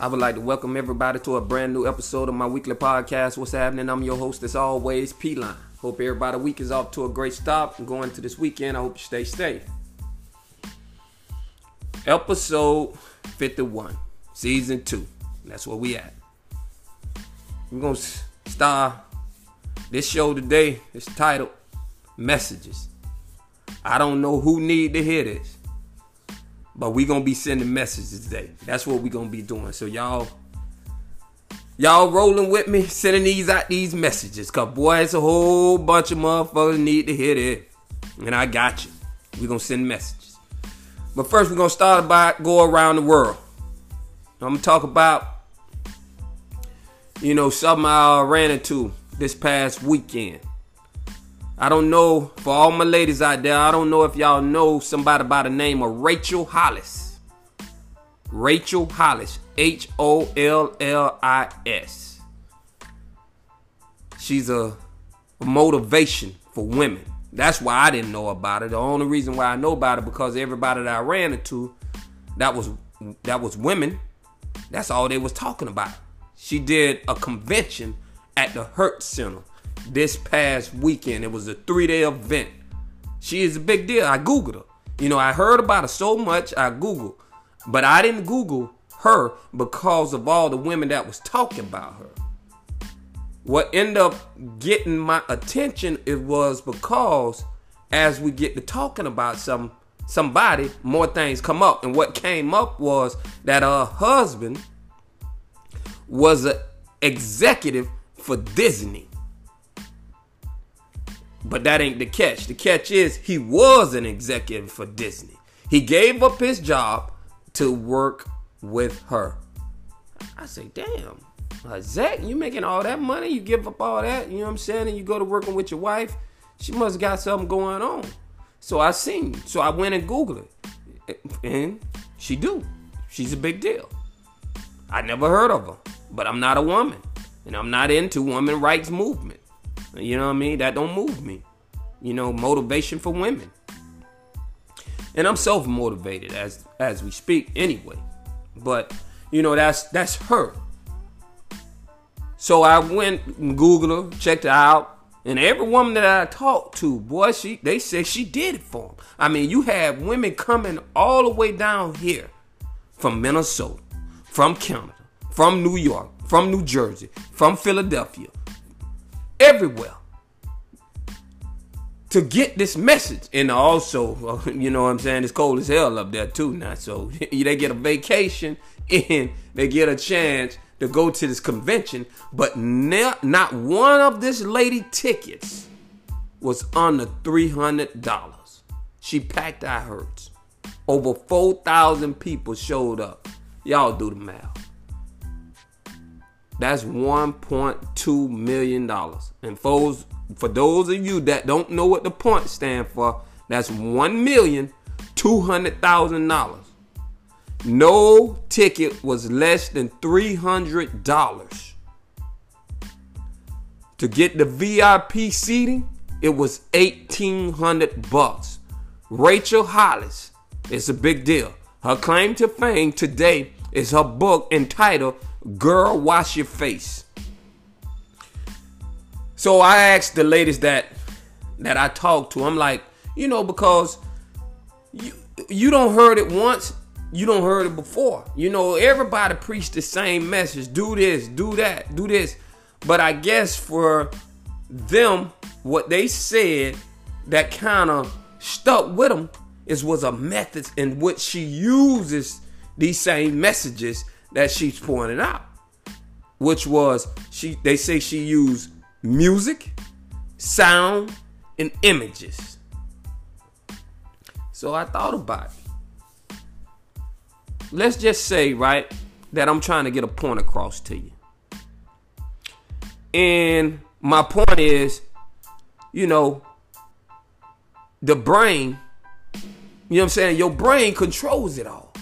I would like to welcome everybody to a brand new episode of my weekly podcast. What's happening? I'm your host, as always, P Line. Hope everybody week is off to a great start. And going to this weekend, I hope you stay safe. Episode 51, season 2. That's where we at. We're to start this show today. It's titled Messages. I don't know who need to hear this. But we gonna be sending messages today. That's what we gonna be doing. So y'all, y'all rolling with me, sending these out these messages. Cause boy, it's a whole bunch of motherfuckers need to hear it. And I got you. we gonna send messages. But first, we're gonna start about go around the world. I'm gonna talk about, you know, something I ran into this past weekend. I don't know, for all my ladies out there, I don't know if y'all know somebody by the name of Rachel Hollis. Rachel Hollis. H O L L I S. She's a, a motivation for women. That's why I didn't know about it. The only reason why I know about it because everybody that I ran into that was that was women. That's all they was talking about. She did a convention at the Hertz Center this past weekend. It was a three day event. She is a big deal. I Googled her. You know, I heard about her so much, I Googled. But I didn't Google her because of all the women that was talking about her. What ended up getting my attention it was because as we get to talking about some somebody, more things come up. And what came up was that her husband was an executive for Disney. But that ain't the catch. The catch is he was an executive for Disney. He gave up his job to work with her. I say, damn, Zach, you making all that money? You give up all that, you know what I'm saying? And you go to working with your wife? She must got something going on. So I seen. So I went and Googled it. And she do. She's a big deal. I never heard of her. But I'm not a woman. And I'm not into women rights movement. You know what I mean? That don't move me. You know, motivation for women. And I'm self motivated as as we speak anyway. But you know that's that's her. So I went and Googled her, checked her out, and every woman that I talked to, boy, she they said she did it for them. I mean, you have women coming all the way down here from Minnesota, from Canada, from New York, from New Jersey, from Philadelphia, everywhere to get this message. And also, you know what I'm saying, it's cold as hell up there too now. So they get a vacation and they get a chance to go to this convention. But not, one of this lady tickets was under $300. She packed our Hertz. Over 4,000 people showed up. Y'all do the math. That's 1.2 million dollars. And for for those of you that don't know what the point stand for, that's one million two hundred thousand dollars. No ticket was less than three hundred dollars. To get the VIP seating, it was eighteen hundred bucks. Rachel Hollis, it's a big deal. Her claim to fame today is her book entitled Girl, Wash Your Face. So I asked the ladies that that I talked to, I'm like, you know, because you you don't heard it once, you don't heard it before. You know, everybody preach the same message. Do this, do that, do this. But I guess for them, what they said that kind of stuck with them is was a method in which she uses these same messages that she's pointing out. Which was she they say she used music, sound, and images. So I thought about it. Let's just say, right, that I'm trying to get a point across to you. And my point is, you know, the brain, you know what I'm saying? Your brain controls it all.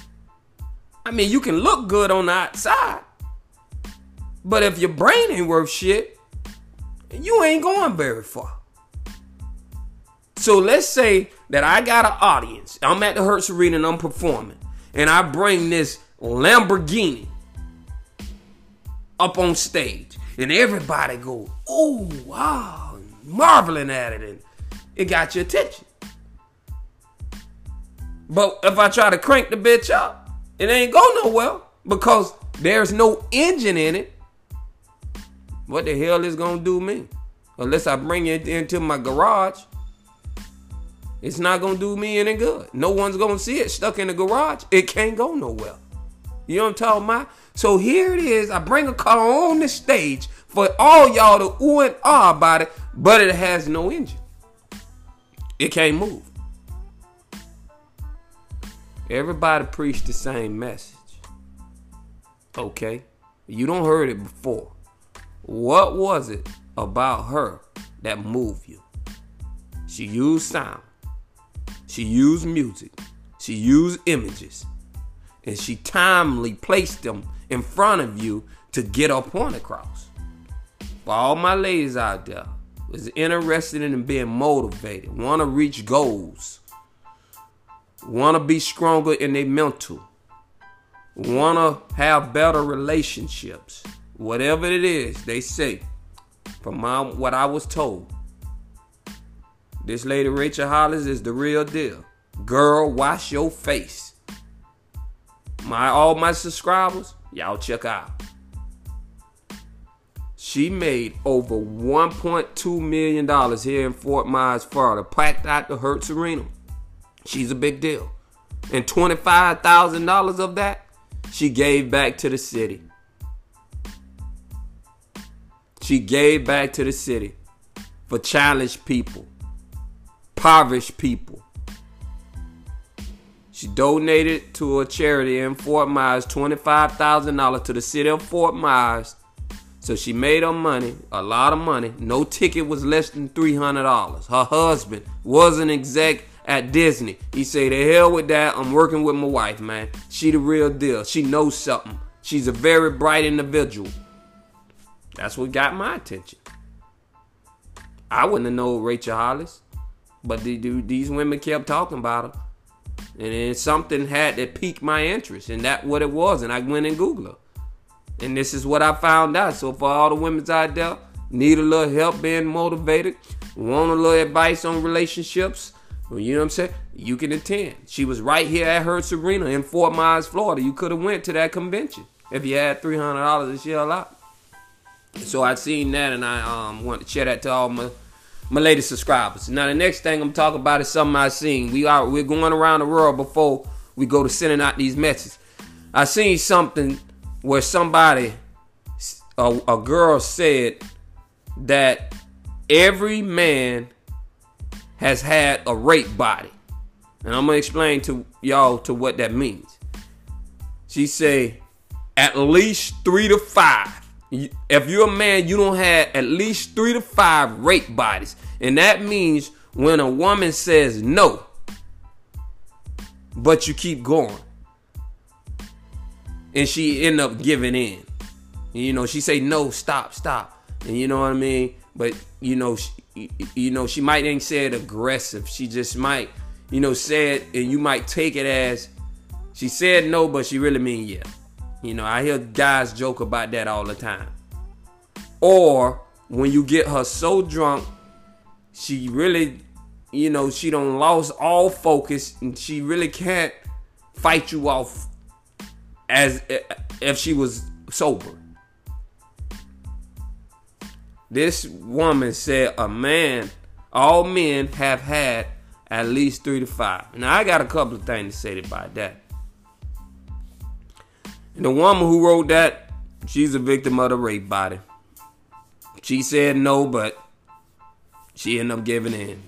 I mean, you can look good on the outside, but if your brain ain't worth shit, you ain't going very far. So let's say that I got an audience. I'm at the Hertz Arena and I'm performing. And I bring this Lamborghini up on stage. And everybody go, oh, wow, marveling at it. And it got your attention. But if I try to crank the bitch up, it ain't go nowhere because there's no engine in it. What the hell is gonna do me? Unless I bring it into my garage, it's not gonna do me any good. No one's gonna see it stuck in the garage. It can't go nowhere. You know what I'm talking about? So here it is. I bring a car on the stage for all y'all to ooh and ah about it, but it has no engine. It can't move. Everybody preached the same message. Okay? You don't heard it before. What was it about her that moved you? She used sound. She used music. She used images. And she timely placed them in front of you to get her point across. For all my ladies out there is interested in being motivated, want to reach goals, want to be stronger in their mental, want to have better relationships, whatever it is they say, from my, what I was told. This lady Rachel Hollis is the real deal. Girl, wash your face. My all my subscribers, y'all check out. She made over $1.2 million here in Fort Myers, Florida, packed out the Hertz Arena. She's a big deal. And $25,000 of that, she gave back to the city. She gave back to the city for challenged people, impoverished people. She donated to a charity in Fort Myers $25,000 to the city of Fort Myers. So she made her money, a lot of money. No ticket was less than $300. Her husband was an exec at Disney. He say, the hell with that. I'm working with my wife, man. She the real deal. She knows something. She's a very bright individual. That's what got my attention. I wouldn't have known Rachel Hollis, but the, the, these women kept talking about her. And then something had to pique my interest, and that what it was. And I went and Googled her. And this is what I found out. So for all the women out there, need a little help being motivated, want a little advice on relationships, you know what I'm saying? You can attend. She was right here at Hertz Arena in Fort Myers, Florida. You could have went to that convention if you had three hundred dollars to shell out. So I seen that, and I um want to share that to all my my latest subscribers. Now the next thing I'm talking about is something I seen. We are we're going around the world before we go to sending out these messages. I seen something where somebody, a, a girl said that every man has had a rape body. And I'm gonna explain to y'all to what that means. She say at least three to five. If you're a man, you don't have at least three to five rape bodies. And that means when a woman says no, but you keep going. And she end up giving in. You know, she say no, stop, stop. And you know what I mean? But you know, she, you know, she might ain't say it aggressive. She just might, you know, say it and you might take it as she said no, but she really mean yeah. You know, I hear guys joke about that all the time. Or when you get her so drunk, she really you know, she don't lost all focus and she really can't fight you off as if she was sober. This woman said a man, all men have had at least three to five. Now I got a couple of things to say about that. And the woman who wrote that, she's a victim of the rape body. She said no, but she ended up giving in.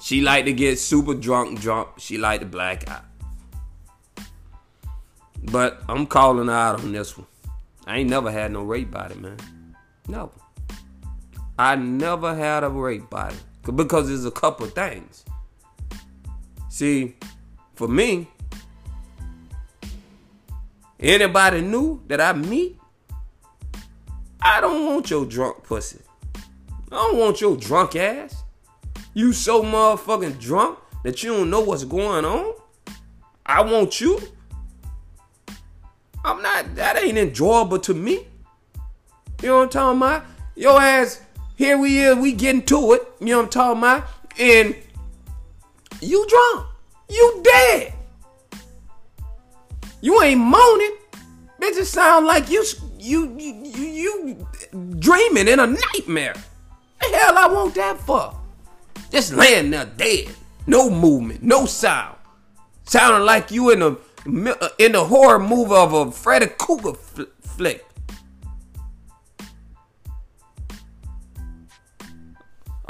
She liked to get super drunk, drunk. She liked to black out. But I'm calling out on this one. I ain't never had no rape body, man. No. I never had a rape body. Because there's a couple things. See, for me, anybody new that I meet, I don't want your drunk pussy. I don't want your drunk ass. You so motherfucking drunk that you don't know what's going on. I want you. I'm not, that ain't enjoyable to me. You know what I'm talking about? Your ass, here we is, we getting to it. You know what I'm talking about? And you drunk. You dead. You ain't moaning. It just sound like you you you you, you dreaming in a nightmare. The hell I want that for? Just laying there dead. No movement, no sound. Sounding like you in a in the horror movie of a Freddy Krueger fl- flick.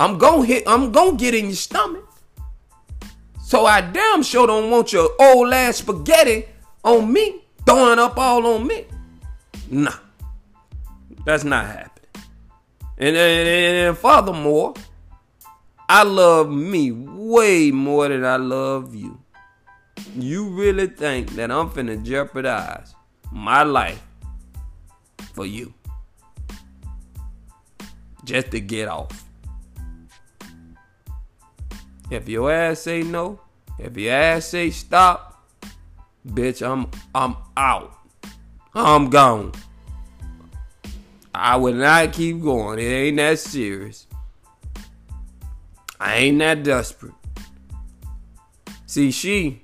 I'm gonna hit. I'm gonna get in your stomach. So I damn sure don't want your old ass spaghetti on me, throwing up all on me. Nah, that's not happening. And, and, and furthermore, I love me way more than I love you. You really think that I'm finna jeopardize my life for you just to get off? If your ass say no, if your ass say stop, bitch, I'm I'm out. I'm gone. I would not keep going. It ain't that serious. I ain't that desperate. See, she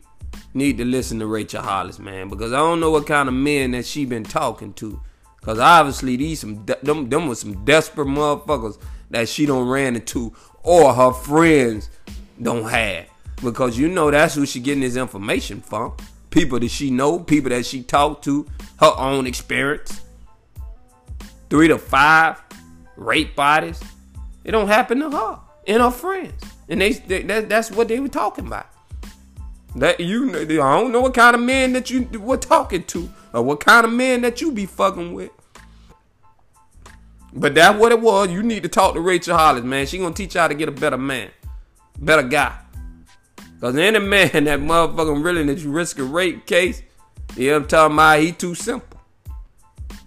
need to listen to Rachel Hollis, man, because I don't know what kind of men that she been talking to. Cause obviously these some them them was some desperate motherfuckers that she don't ran into or her friends don't have. Because you know that's who she getting this information from. People that she know, people that she talked to, her own experience. Three to five rape bodies. It don't happen to her and her friends. And they, they that, that's what they were talking about. That you I don't know what kind of men that you were talking to or what kind of men that you be fucking with. But that's what it was. You need to talk to Rachel Hollis, man. She gonna teach you how to get a better man better guy. Cause any man that motherfucking really that you risk a rape case, you know what I'm talking about, he too simple.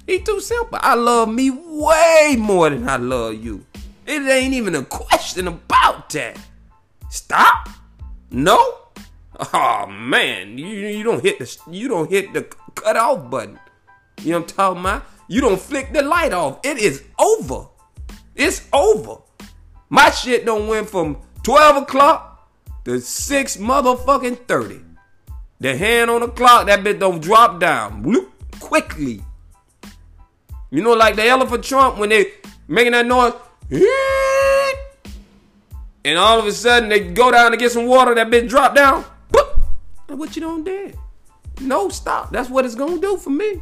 He too simple. I love me way more than I love you. It ain't even a question about that. Stop? No? Oh man, you you don't hit the you don't hit the cut off button. You know what I'm talking about? You don't flick the light off. It is over. It's over. My shit don't went from 12 o'clock to 6 motherfucking 30. The hand on the clock, that bit don't drop down. Bloop, quickly. You know, like the elephant trump when they making that noise. And all of a sudden they go down to get some water, that bit drop down. Boop. And what you don't do? No, stop. That's what it's gonna do for me.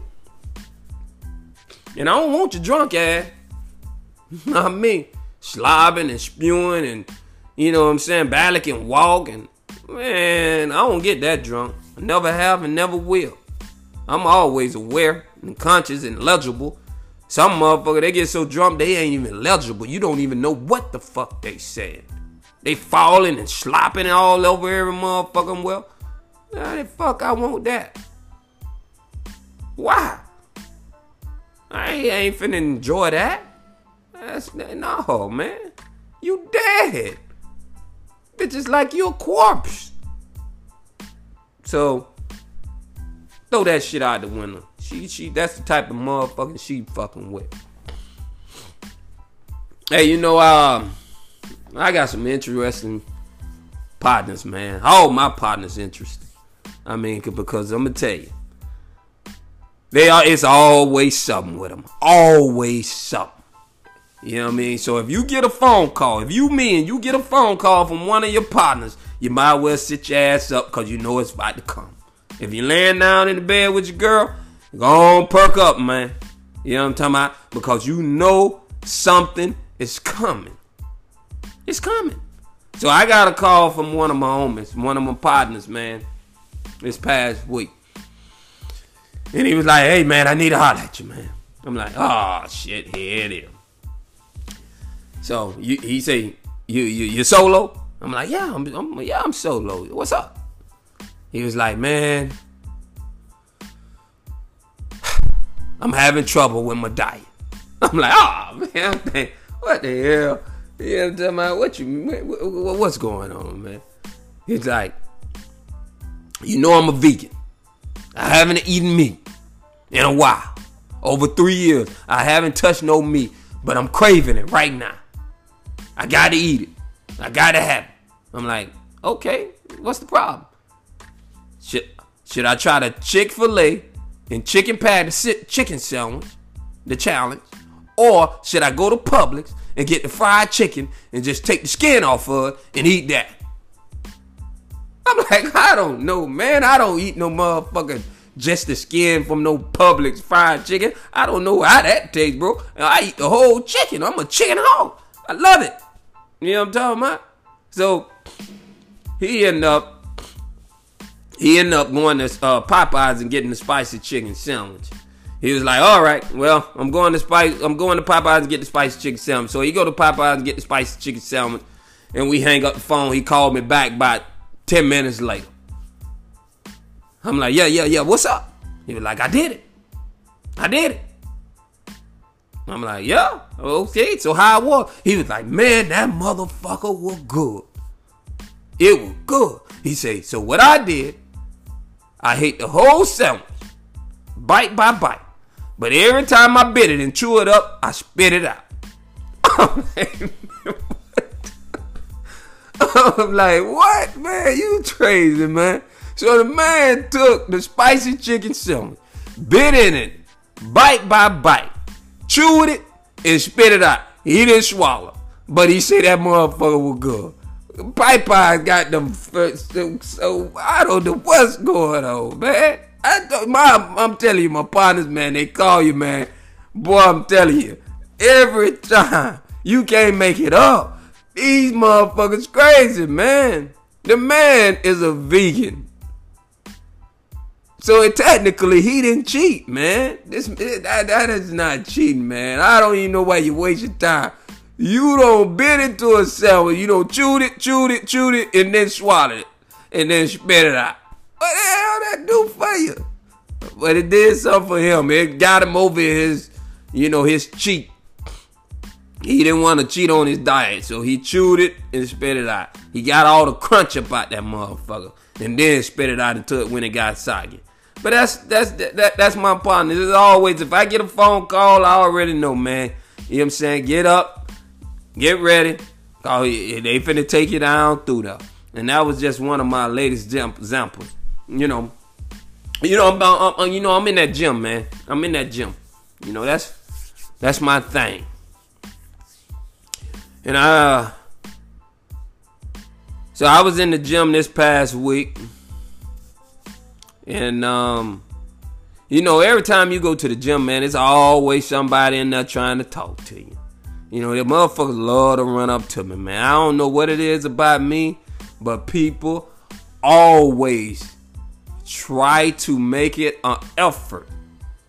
And I don't want your drunk ass. Not me. Slobbing and spewing and you know what I'm saying, barely can walk and man, I don't get that drunk. I never have and never will. I'm always aware and conscious and legible. Some motherfucker, they get so drunk they ain't even legible. You don't even know what the fuck they said. They falling and slopping all over every motherfucking well. How the fuck I want that? Why? I ain't finna enjoy that. That's no man. You dead. Bitches like you a corpse. So throw that shit out the window. She she that's the type of motherfucking she fucking with. Hey, you know, um, I got some interesting partners, man. All my partners interesting. I mean, because I'm gonna tell you, they are. It's always something with them. Always something. You know what I mean? So if you get a phone call, if you mean you get a phone call from one of your partners, you might as well sit your ass up because you know it's about to come. If you're laying down in the bed with your girl, go on perk up, man. You know what I'm talking about? Because you know something is coming. It's coming. So I got a call from one of my homies, one of my partners, man, this past week. And he was like, hey man, I need to holler at you, man. I'm like, oh shit, here it is. So you, he say, you you you solo? I'm like, yeah, I'm, I'm yeah, I'm solo. What's up? He was like, man, I'm having trouble with my diet. I'm like, oh man, what the hell? Yeah, I'm talking about what you what's going on, man? He's like, you know I'm a vegan. I haven't eaten meat in a while. Over three years. I haven't touched no meat, but I'm craving it right now. I gotta eat it. I gotta have it. I'm like, okay, what's the problem? Should, should I try the Chick fil A and chicken patty chicken sandwich, the challenge? Or should I go to Publix and get the fried chicken and just take the skin off of it and eat that? I'm like, I don't know, man. I don't eat no motherfucking just the skin from no Publix fried chicken. I don't know how that tastes, bro. I eat the whole chicken. I'm a chicken hog. I love it. You know what I'm talking about? So he ended up he ended up going to uh, Popeyes and getting the spicy chicken sandwich. He was like, "All right, well, I'm going to spice. I'm going to Popeyes and get the spicy chicken sandwich." So he go to Popeyes and get the spicy chicken sandwich, and we hang up the phone. He called me back about ten minutes later. I'm like, "Yeah, yeah, yeah. What's up?" He was like, "I did it. I did it." I'm like, yeah, okay. So how it was? He was like, man, that motherfucker was good. It was good. He said, so what I did, I ate the whole sandwich, bite by bite. But every time I bit it and chew it up, I spit it out. I'm like, what, man? You crazy, man. So the man took the spicy chicken sandwich, bit in it, bite by bite chewed it, and spit it out. He didn't swallow, but he said that motherfucker was good. Pipe Popeye got them so I don't know what's going on, man. I my, I'm telling you, my partners, man, they call you, man. Boy, I'm telling you, every time you can't make it up. These motherfuckers crazy, man. The man is a vegan. So it, technically, he didn't cheat, man. This that, that is not cheating, man. I don't even know why you waste your time. You don't bit into a sandwich. You don't chew it, chew it, chew it, and then swallowed it, and then spit it out. What the hell that do for you? But it did something for him. It got him over his, you know, his cheat. He didn't want to cheat on his diet, so he chewed it and spit it out. He got all the crunch about that motherfucker, and then spit it out until it when it got soggy. But that's that's that, that's my partner. It's always if I get a phone call, I already know, man. You know what I'm saying? Get up, get ready. Oh, they finna take you down through there. And that was just one of my latest examples. You know, you know, I'm, I'm, you know, I'm in that gym, man. I'm in that gym. You know, that's that's my thing. And I, so I was in the gym this past week. And um, you know, every time you go to the gym, man, it's always somebody in there trying to talk to you. You know, the motherfuckers love to run up to me, man. I don't know what it is about me, but people always try to make it an effort.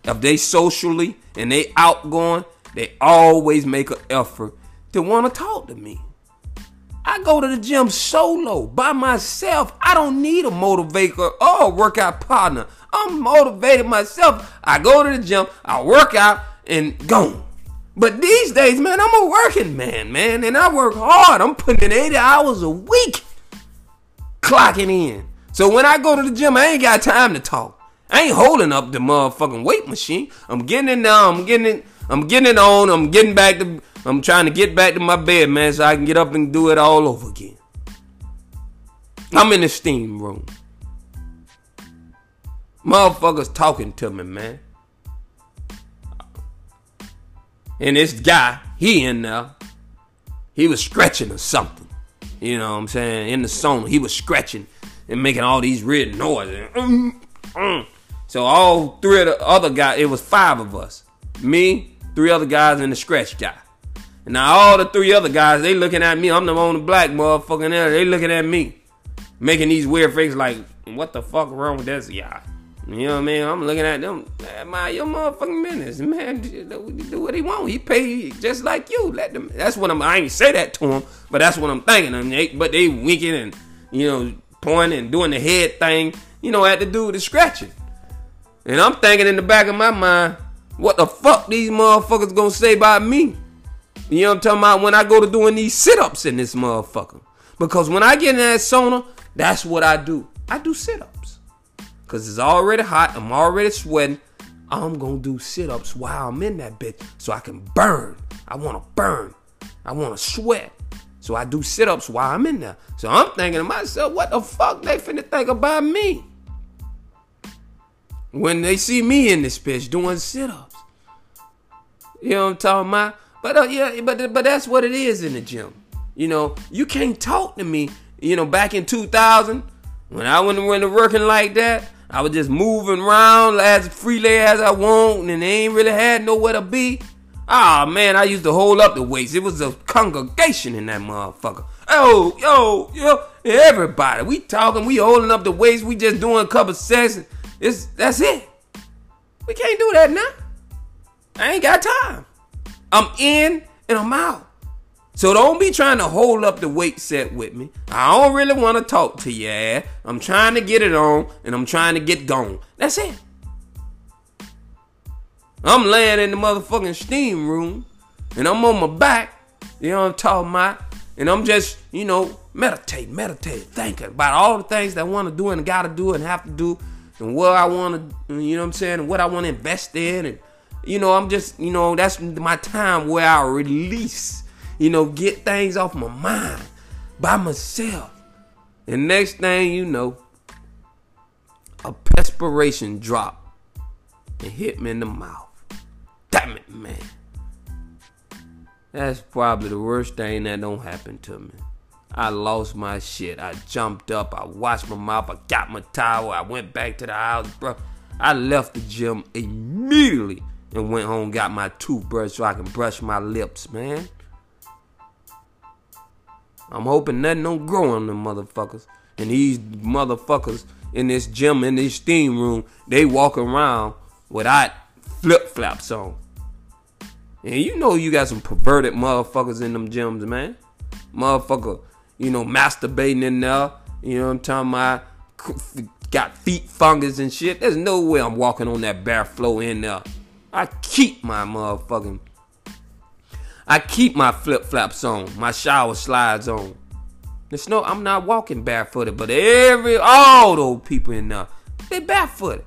If they socially and they outgoing, they always make an effort to want to talk to me. I go to the gym solo by myself. I don't need a motivator or a workout partner. I'm motivated myself. I go to the gym, I work out, and go. But these days, man, I'm a working man, man, and I work hard. I'm putting in 80 hours a week clocking in. So when I go to the gym, I ain't got time to talk. I ain't holding up the motherfucking weight machine. I'm getting it now. I'm getting it. I'm getting it on. I'm getting back to I'm trying to get back to my bed, man, so I can get up and do it all over again. I'm in the steam room. Motherfuckers talking to me, man. And this guy, he in there, he was scratching or something. You know what I'm saying? In the sauna, he was scratching and making all these weird noises. Mm, mm. So all three of the other guys, it was five of us. Me, three other guys, and the scratch guy. And now all the three other guys, they looking at me. I'm the only black motherfucker there. They looking at me. Making these weird faces like, what the fuck wrong with this guy? You know what I mean? I'm looking at them. My your motherfucking business, man. Do what he want. He pay just like you. Let them. That's what I'm. I ain't say that to him, but that's what I'm thinking. I but they winking and you know pointing and doing the head thing. You know, had to do the scratching. And I'm thinking in the back of my mind, what the fuck these motherfuckers gonna say about me? You know what I'm talking about? When I go to doing these sit-ups in this motherfucker. Because when I get in that sauna, that's what I do. I do sit-ups. Cause it's already hot. I'm already sweating. I'm gonna do sit-ups while I'm in that bitch so I can burn. I wanna burn. I wanna sweat. So I do sit-ups while I'm in there. So I'm thinking to myself, what the fuck they finna think about me? When they see me in this bitch doing sit-ups. You know what I'm talking about? But uh, yeah, but but that's what it is in the gym. You know, you can't talk to me. You know, back in 2000, when I went went working like that, I was just moving around as freely as I want, and they ain't really had nowhere to be. Ah man, I used to hold up the weights. It was a congregation in that motherfucker. Oh, yo, yo, everybody. We talking, we holding up the weights, we just doing a couple sessions. It's that's it. We can't do that now. I ain't got time. I'm in and I'm out. So don't be trying to hold up the weight set with me. I don't really want to talk to you. I'm trying to get it on and I'm trying to get gone. That's it. I'm laying in the motherfucking steam room and I'm on my back. You know what I'm talking about? And I'm just, you know, meditate, meditate, thinking about all the things that I want to do and gotta do and have to do and what I want to, you know what I'm saying, what I want to invest in. And, you know, I'm just, you know, that's my time where I release, you know, get things off my mind by myself. And next thing you know, a perspiration drop and hit me in the mouth. Damn it, man. That's probably the worst thing that don't happen to me. I lost my shit. I jumped up. I washed my mouth. I got my towel. I went back to the house, bro. I left the gym immediately and went home got my toothbrush so I can brush my lips, man. I'm hoping nothing don't grow on them motherfuckers. And these motherfuckers in this gym, in this steam room, they walk around without flip flops on. And you know you got some perverted motherfuckers in them gyms, man. Motherfucker you know, masturbating in there. You know what I'm talking about? Got feet fungus and shit. There's no way I'm walking on that bare floor in there. I keep my motherfucking. I keep my flip flops on, my shower slides on. There's no, I'm not walking barefooted, but every all those people in there, they barefooted.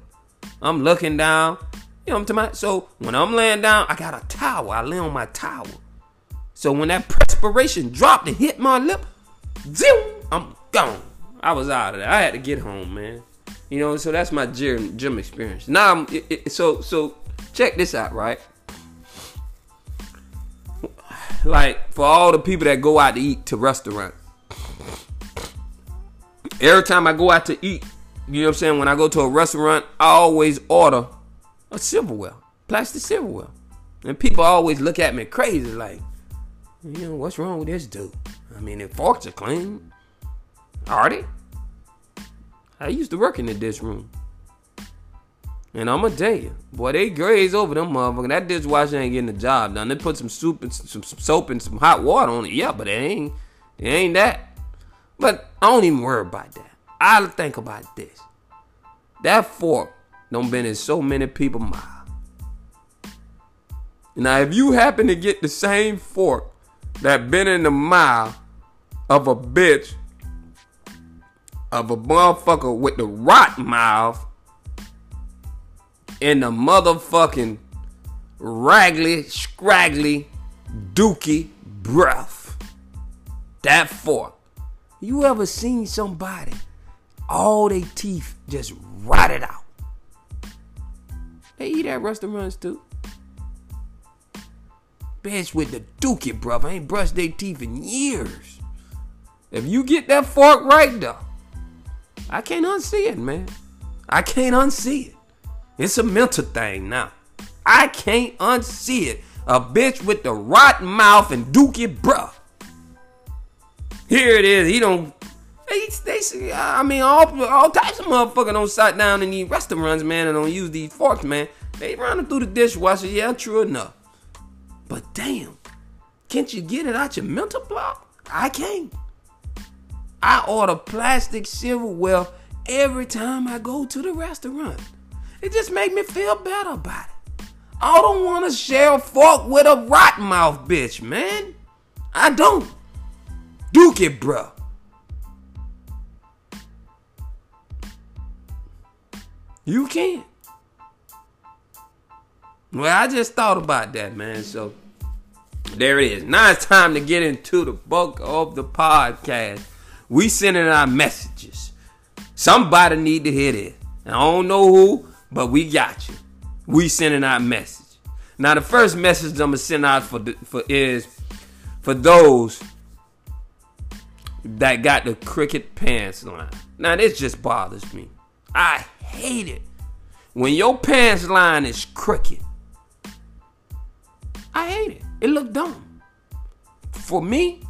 I'm looking down, you know what I'm talking about? So when I'm laying down, I got a towel. I lay on my towel. So when that perspiration dropped and hit my lip, Zoom, I'm gone. I was out of there. I had to get home, man. You know, so that's my gym gym experience. Now, I'm, it, it, so so check this out, right? Like for all the people that go out to eat to restaurant, every time I go out to eat, you know what I'm saying? When I go to a restaurant, I always order a silverware, plastic silverware, and people always look at me crazy, like, you know, what's wrong with this dude? I mean, the forks are clean. Are they? I used to work in the dish room. And I'm gonna tell you, boy, they graze over them motherfuckers. That dishwasher ain't getting the job done. They put some soup and some, soap and some hot water on it. Yeah, but it ain't it ain't that. But I don't even worry about that. I think about this. That fork don't been in so many people mouth. Now, if you happen to get the same fork that been in the mouth of a bitch, of a motherfucker with the rot mouth and the motherfucking raggly, scraggly, dookie breath. That fork. You ever seen somebody all their teeth just rotted out? They eat at restaurants too. Bitch with the dookie, brother. Ain't brushed their teeth in years. If you get that fork right though, I can't unsee it, man. I can't unsee it. It's a mental thing now. I can't unsee it. A bitch with the rotten mouth and dookie, bruh. Here it is. He don't. They, they, I mean, all, all types of motherfuckers don't sit down in these restaurants, man, and don't use these forks, man. They running through the dishwasher. Yeah, true enough. But damn, can't you get it out your mental block? I can't. I order plastic silverware every time I go to the restaurant. It just make me feel better about it. I don't want to share a fork with a rotten mouth bitch, man. I don't. Duke it, bruh. You can. Well, I just thought about that, man. So there it is. Now it's time to get into the bulk of the podcast. We sending our messages. Somebody need to hear this. I don't know who, but we got you. We sending out message. Now the first message I'm gonna send out for the, for is for those that got the cricket pants line. Now this just bothers me. I hate it when your pants line is crooked. I hate it. It look dumb. For me,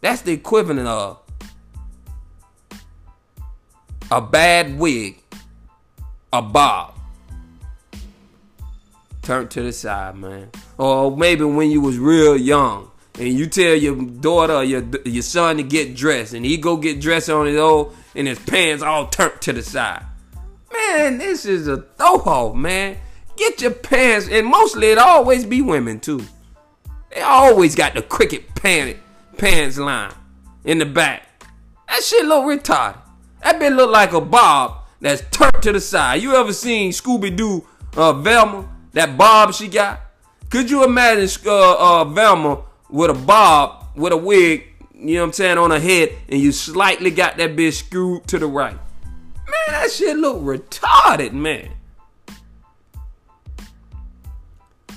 that's the equivalent of a bad wig, a bob. Turn to the side, man. Or maybe when you was real young and you tell your daughter or your, your son to get dressed and he go get dressed on his own and his pants all turned to the side. Man, this is a throw off, man. Get your pants, and mostly it always be women too. They always got the cricket pant, pants line in the back. That shit look retarded. That bitch look like a bob that's turned to the side. You ever seen Scooby Doo uh, Velma? That bob she got? Could you imagine uh, uh, Velma with a bob, with a wig, you know what I'm saying, on her head, and you slightly got that bitch screwed to the right? Man, that shit look retarded, man.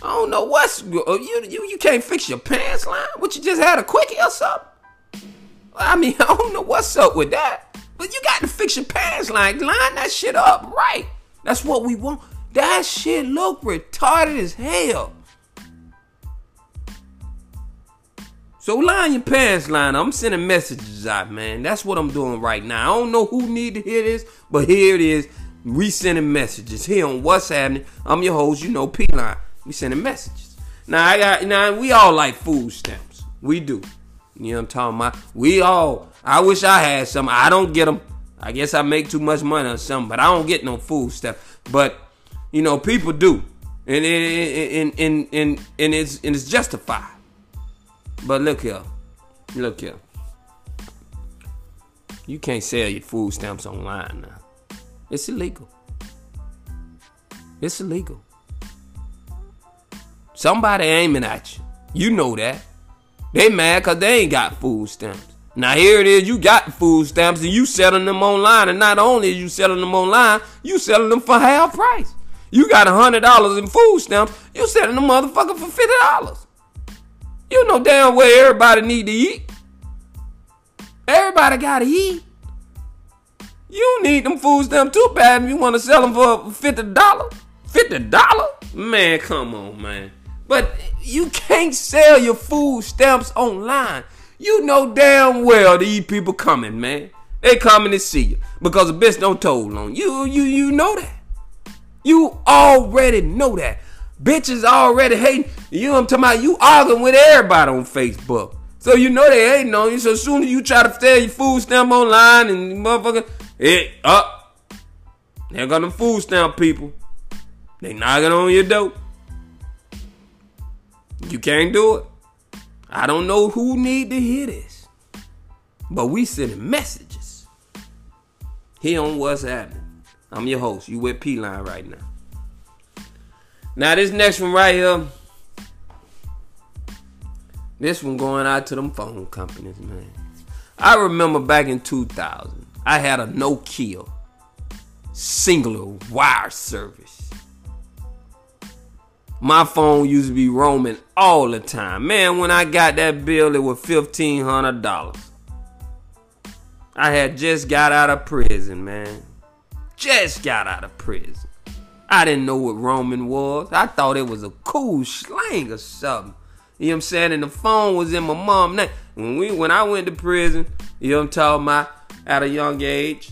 I don't know what's uh, you you you can't fix your pants line. What you just had a quickie or something? I mean, I don't know what's up with that. But you got to fix your pants line. Line that shit up right. That's what we want. That shit look retarded as hell. So line your pants line. I'm sending messages out, man. That's what I'm doing right now. I don't know who need to hear this, but here it is. We sending messages here on what's happening. I'm your host, you know, P Line. We sending messages. Now I got now we all like food stamps. We do. You know what I'm talking about? We all I wish I had some. I don't get them. I guess I make too much money or something, but I don't get no food stuff. But you know, people do, and and and and and it's and it's justified. But look here, look here. You can't sell your food stamps online now. It's illegal. It's illegal. Somebody aiming at you. You know that. They mad cause they ain't got food stamps. Now here it is, you got food stamps and you selling them online, and not only are you selling them online, you selling them for half price. You got hundred dollars in food stamps, you selling them motherfucker for fifty dollars. You know damn well everybody need to eat. Everybody gotta eat. You need them food stamps too bad if you want to sell them for fifty dollars. Fifty dollars, man, come on, man. But you can't sell your food stamps online. You know damn well these people coming, man. They coming to see you because the bitch don't told on you. You you know that. You already know that. Bitches already hating. You know I'm talking about? You arguing with everybody on Facebook. So you know they ain't on you. So soon as you try to sell your food stamp online and motherfucker, it up. There got them food stamp people. They knocking on your door. You can't do it. I don't know who need to hear this, but we sending messages here on what's happening. I'm your host. You with P Line right now. Now this next one right here, this one going out to them phone companies, man. I remember back in 2000, I had a Nokia Cingular wire service. My phone used to be roaming all the time. Man, when I got that bill, it was $1,500. I had just got out of prison, man. Just got out of prison. I didn't know what roaming was. I thought it was a cool slang or something. You know what I'm saying? And the phone was in my mom name. When we when I went to prison, you know what I'm talking about, at a young age,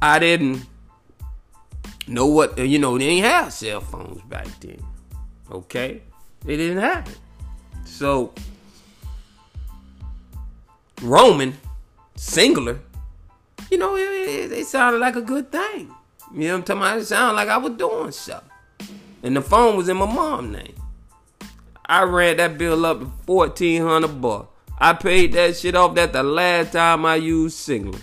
I didn't know what you know, they didn't have cell phones back then. Okay? It didn't happen. So Roman, Cingular, you know, it, it, it sounded like a good thing. You know what I'm talking about? It sounded like I was doing something. And the phone was in my mom's name. I ran that bill up to fourteen hundred bucks. I paid that shit off. That the last time I used Cingular.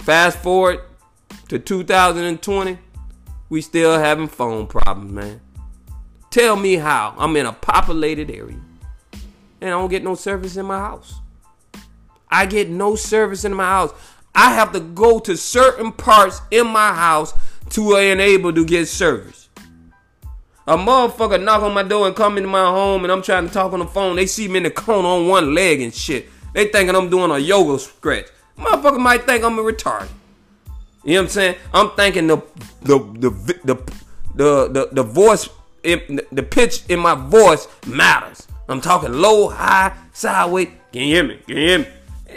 Fast forward to 2020, we still having phone problems, man. Tell me how. I'm in a populated area. And I don't get no service in my house. I get no service in my house. I have to go to certain parts in my house to enable to get service. A motherfucker knock on my door and come into my home and I'm trying to talk on the phone. They see me in the corner on one leg and shit. They thinking I'm doing a yoga stretch. Motherfucker might think I'm a retarded. You know what I'm saying? I'm thinking the the the the the the, the voice the pitch in my voice matters. I'm talking low, high, sideways. Can you hear me? Can you hear me?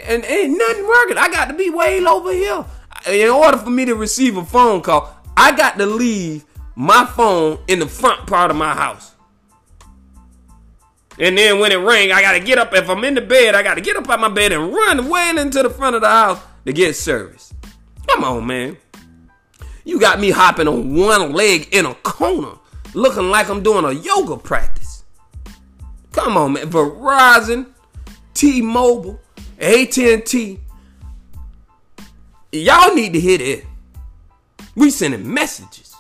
And ain't nothing working. I got to be way over here. In order for me to receive a phone call, I got to leave my phone in the front part of my house. And then when it ring, I gotta get up. If I'm in the bed, I gotta get up out my bed and run way into the front of the house to get service. Come on, man. You got me hopping on one leg in a corner, looking like I'm doing a yoga practice. Come on, man. Verizon, T-Mobile, AT&T. Y'all need to hit it. We sending messages.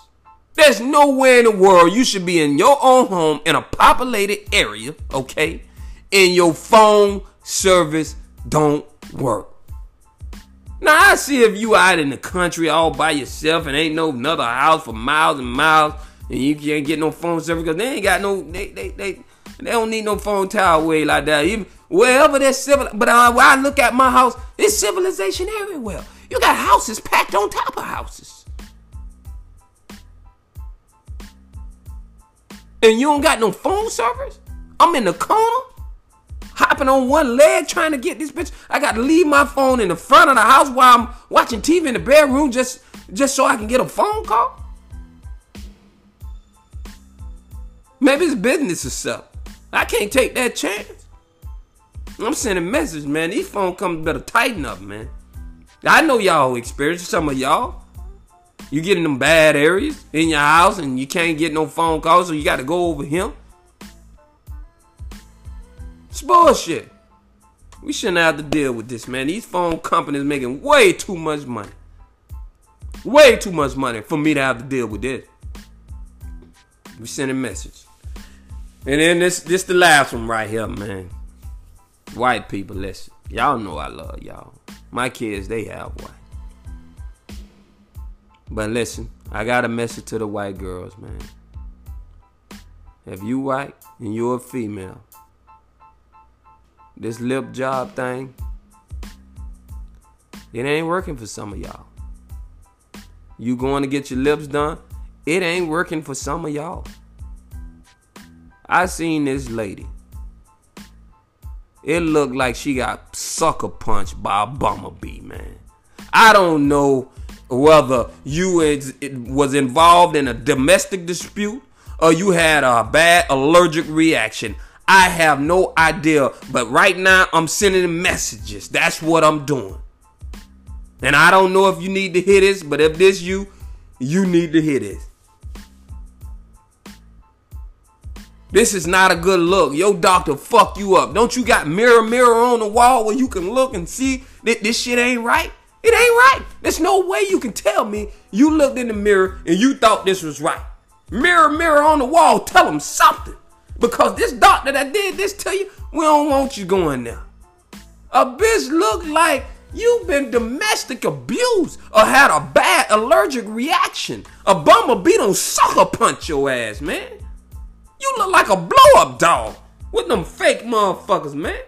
There's nowhere in the world you should be in your own home in a populated area, okay? And your phone service don't work. Now I see if you out in the country all by yourself and ain't no another house for miles and miles and you can't get no phone service because they ain't got no they they they they don't need no phone tower way like that. Even wherever there's civil, but when I look at my house, it's civilization everywhere. You got houses packed on top of houses. and you don't got no phone service? I'm in the corner, hopping on one leg trying to get this bitch. I got to leave my phone in the front of the house while I'm watching TV in the bedroom just just so I can get a phone call. Maybe it's business or something. I can't take that chance. I'm sending a message, man. These phone companies better tighten up, man. I know y'all experience some of y'all. You get in them bad areas in your house and you can't get no phone calls, so you got to go over him. It's bullshit. We shouldn't have to deal with this, man. These phone companies making way too much money. Way too much money for me to have to deal with this. We send a message. And then this this the last one right here, man. White people, listen. Y'all know I love y'all. My kids, they have white. But listen, I got a message to the white girls, man. If you white and you're a female, this lip job thing, it ain't working for some of y'all. You going to get your lips done? It ain't working for some of y'all. I seen this lady. It looked like she got sucker punched by a bumblebee, man. I don't know whether you was involved in a domestic dispute or you had a bad allergic reaction. I have no idea, but right now I'm sending messages. That's what I'm doing. And I don't know if you need to hear this, but if this you, you need to hear this. This is not a good look. Your doctor fuck you up. Don't you got mirror mirror on the wall where you can look and see that this shit ain't right? It ain't right. There's no way you can tell me you looked in the mirror and you thought this was right. Mirror, mirror on the wall, tell them something. Because this doctor that did this to you, we don't want you going there. A bitch look like you've been domestic abused or had a bad allergic reaction. A bumblebee don't sucker punch your ass, man. You look like a blow up dog with them fake motherfuckers, man.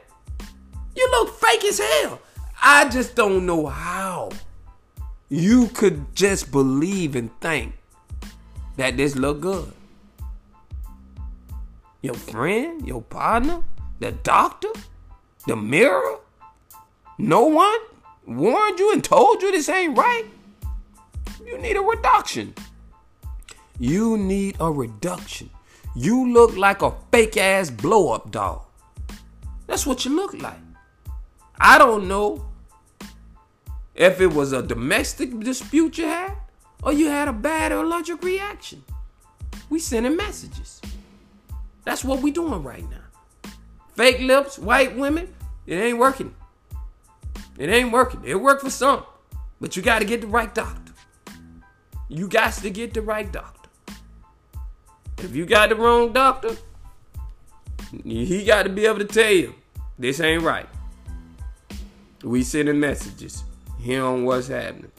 You look fake as hell. I just don't know how you could just believe and think that this look good. Your friend, your partner, the doctor, the mirror, no one warned you and told you this ain't right. You need a reduction. You need a reduction. You look like a fake ass blow up dog. That's what you look like. I don't know if it was a domestic dispute you had or you had a bad allergic reaction. We sending messages. That's what we doing right now. Fake lips, white women, it ain't working. It ain't working. It worked for some, but you got to get the right doctor. You got to get the right doctor. If you got the wrong doctor, he got to be able to tell you this ain't right. We sending messages here on what's happening.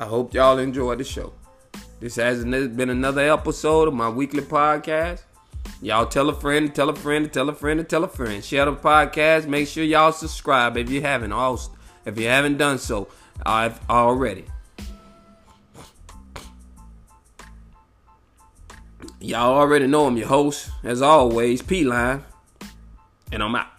I hope y'all enjoy the show. This has been another episode of my weekly podcast. Y'all tell a friend, tell a friend, tell a friend, tell a friend. Share the podcast. Make sure y'all subscribe if you haven't. Also, if you haven't done so, I've already. Y'all already know I'm your host, as always, P Line, and I'm out.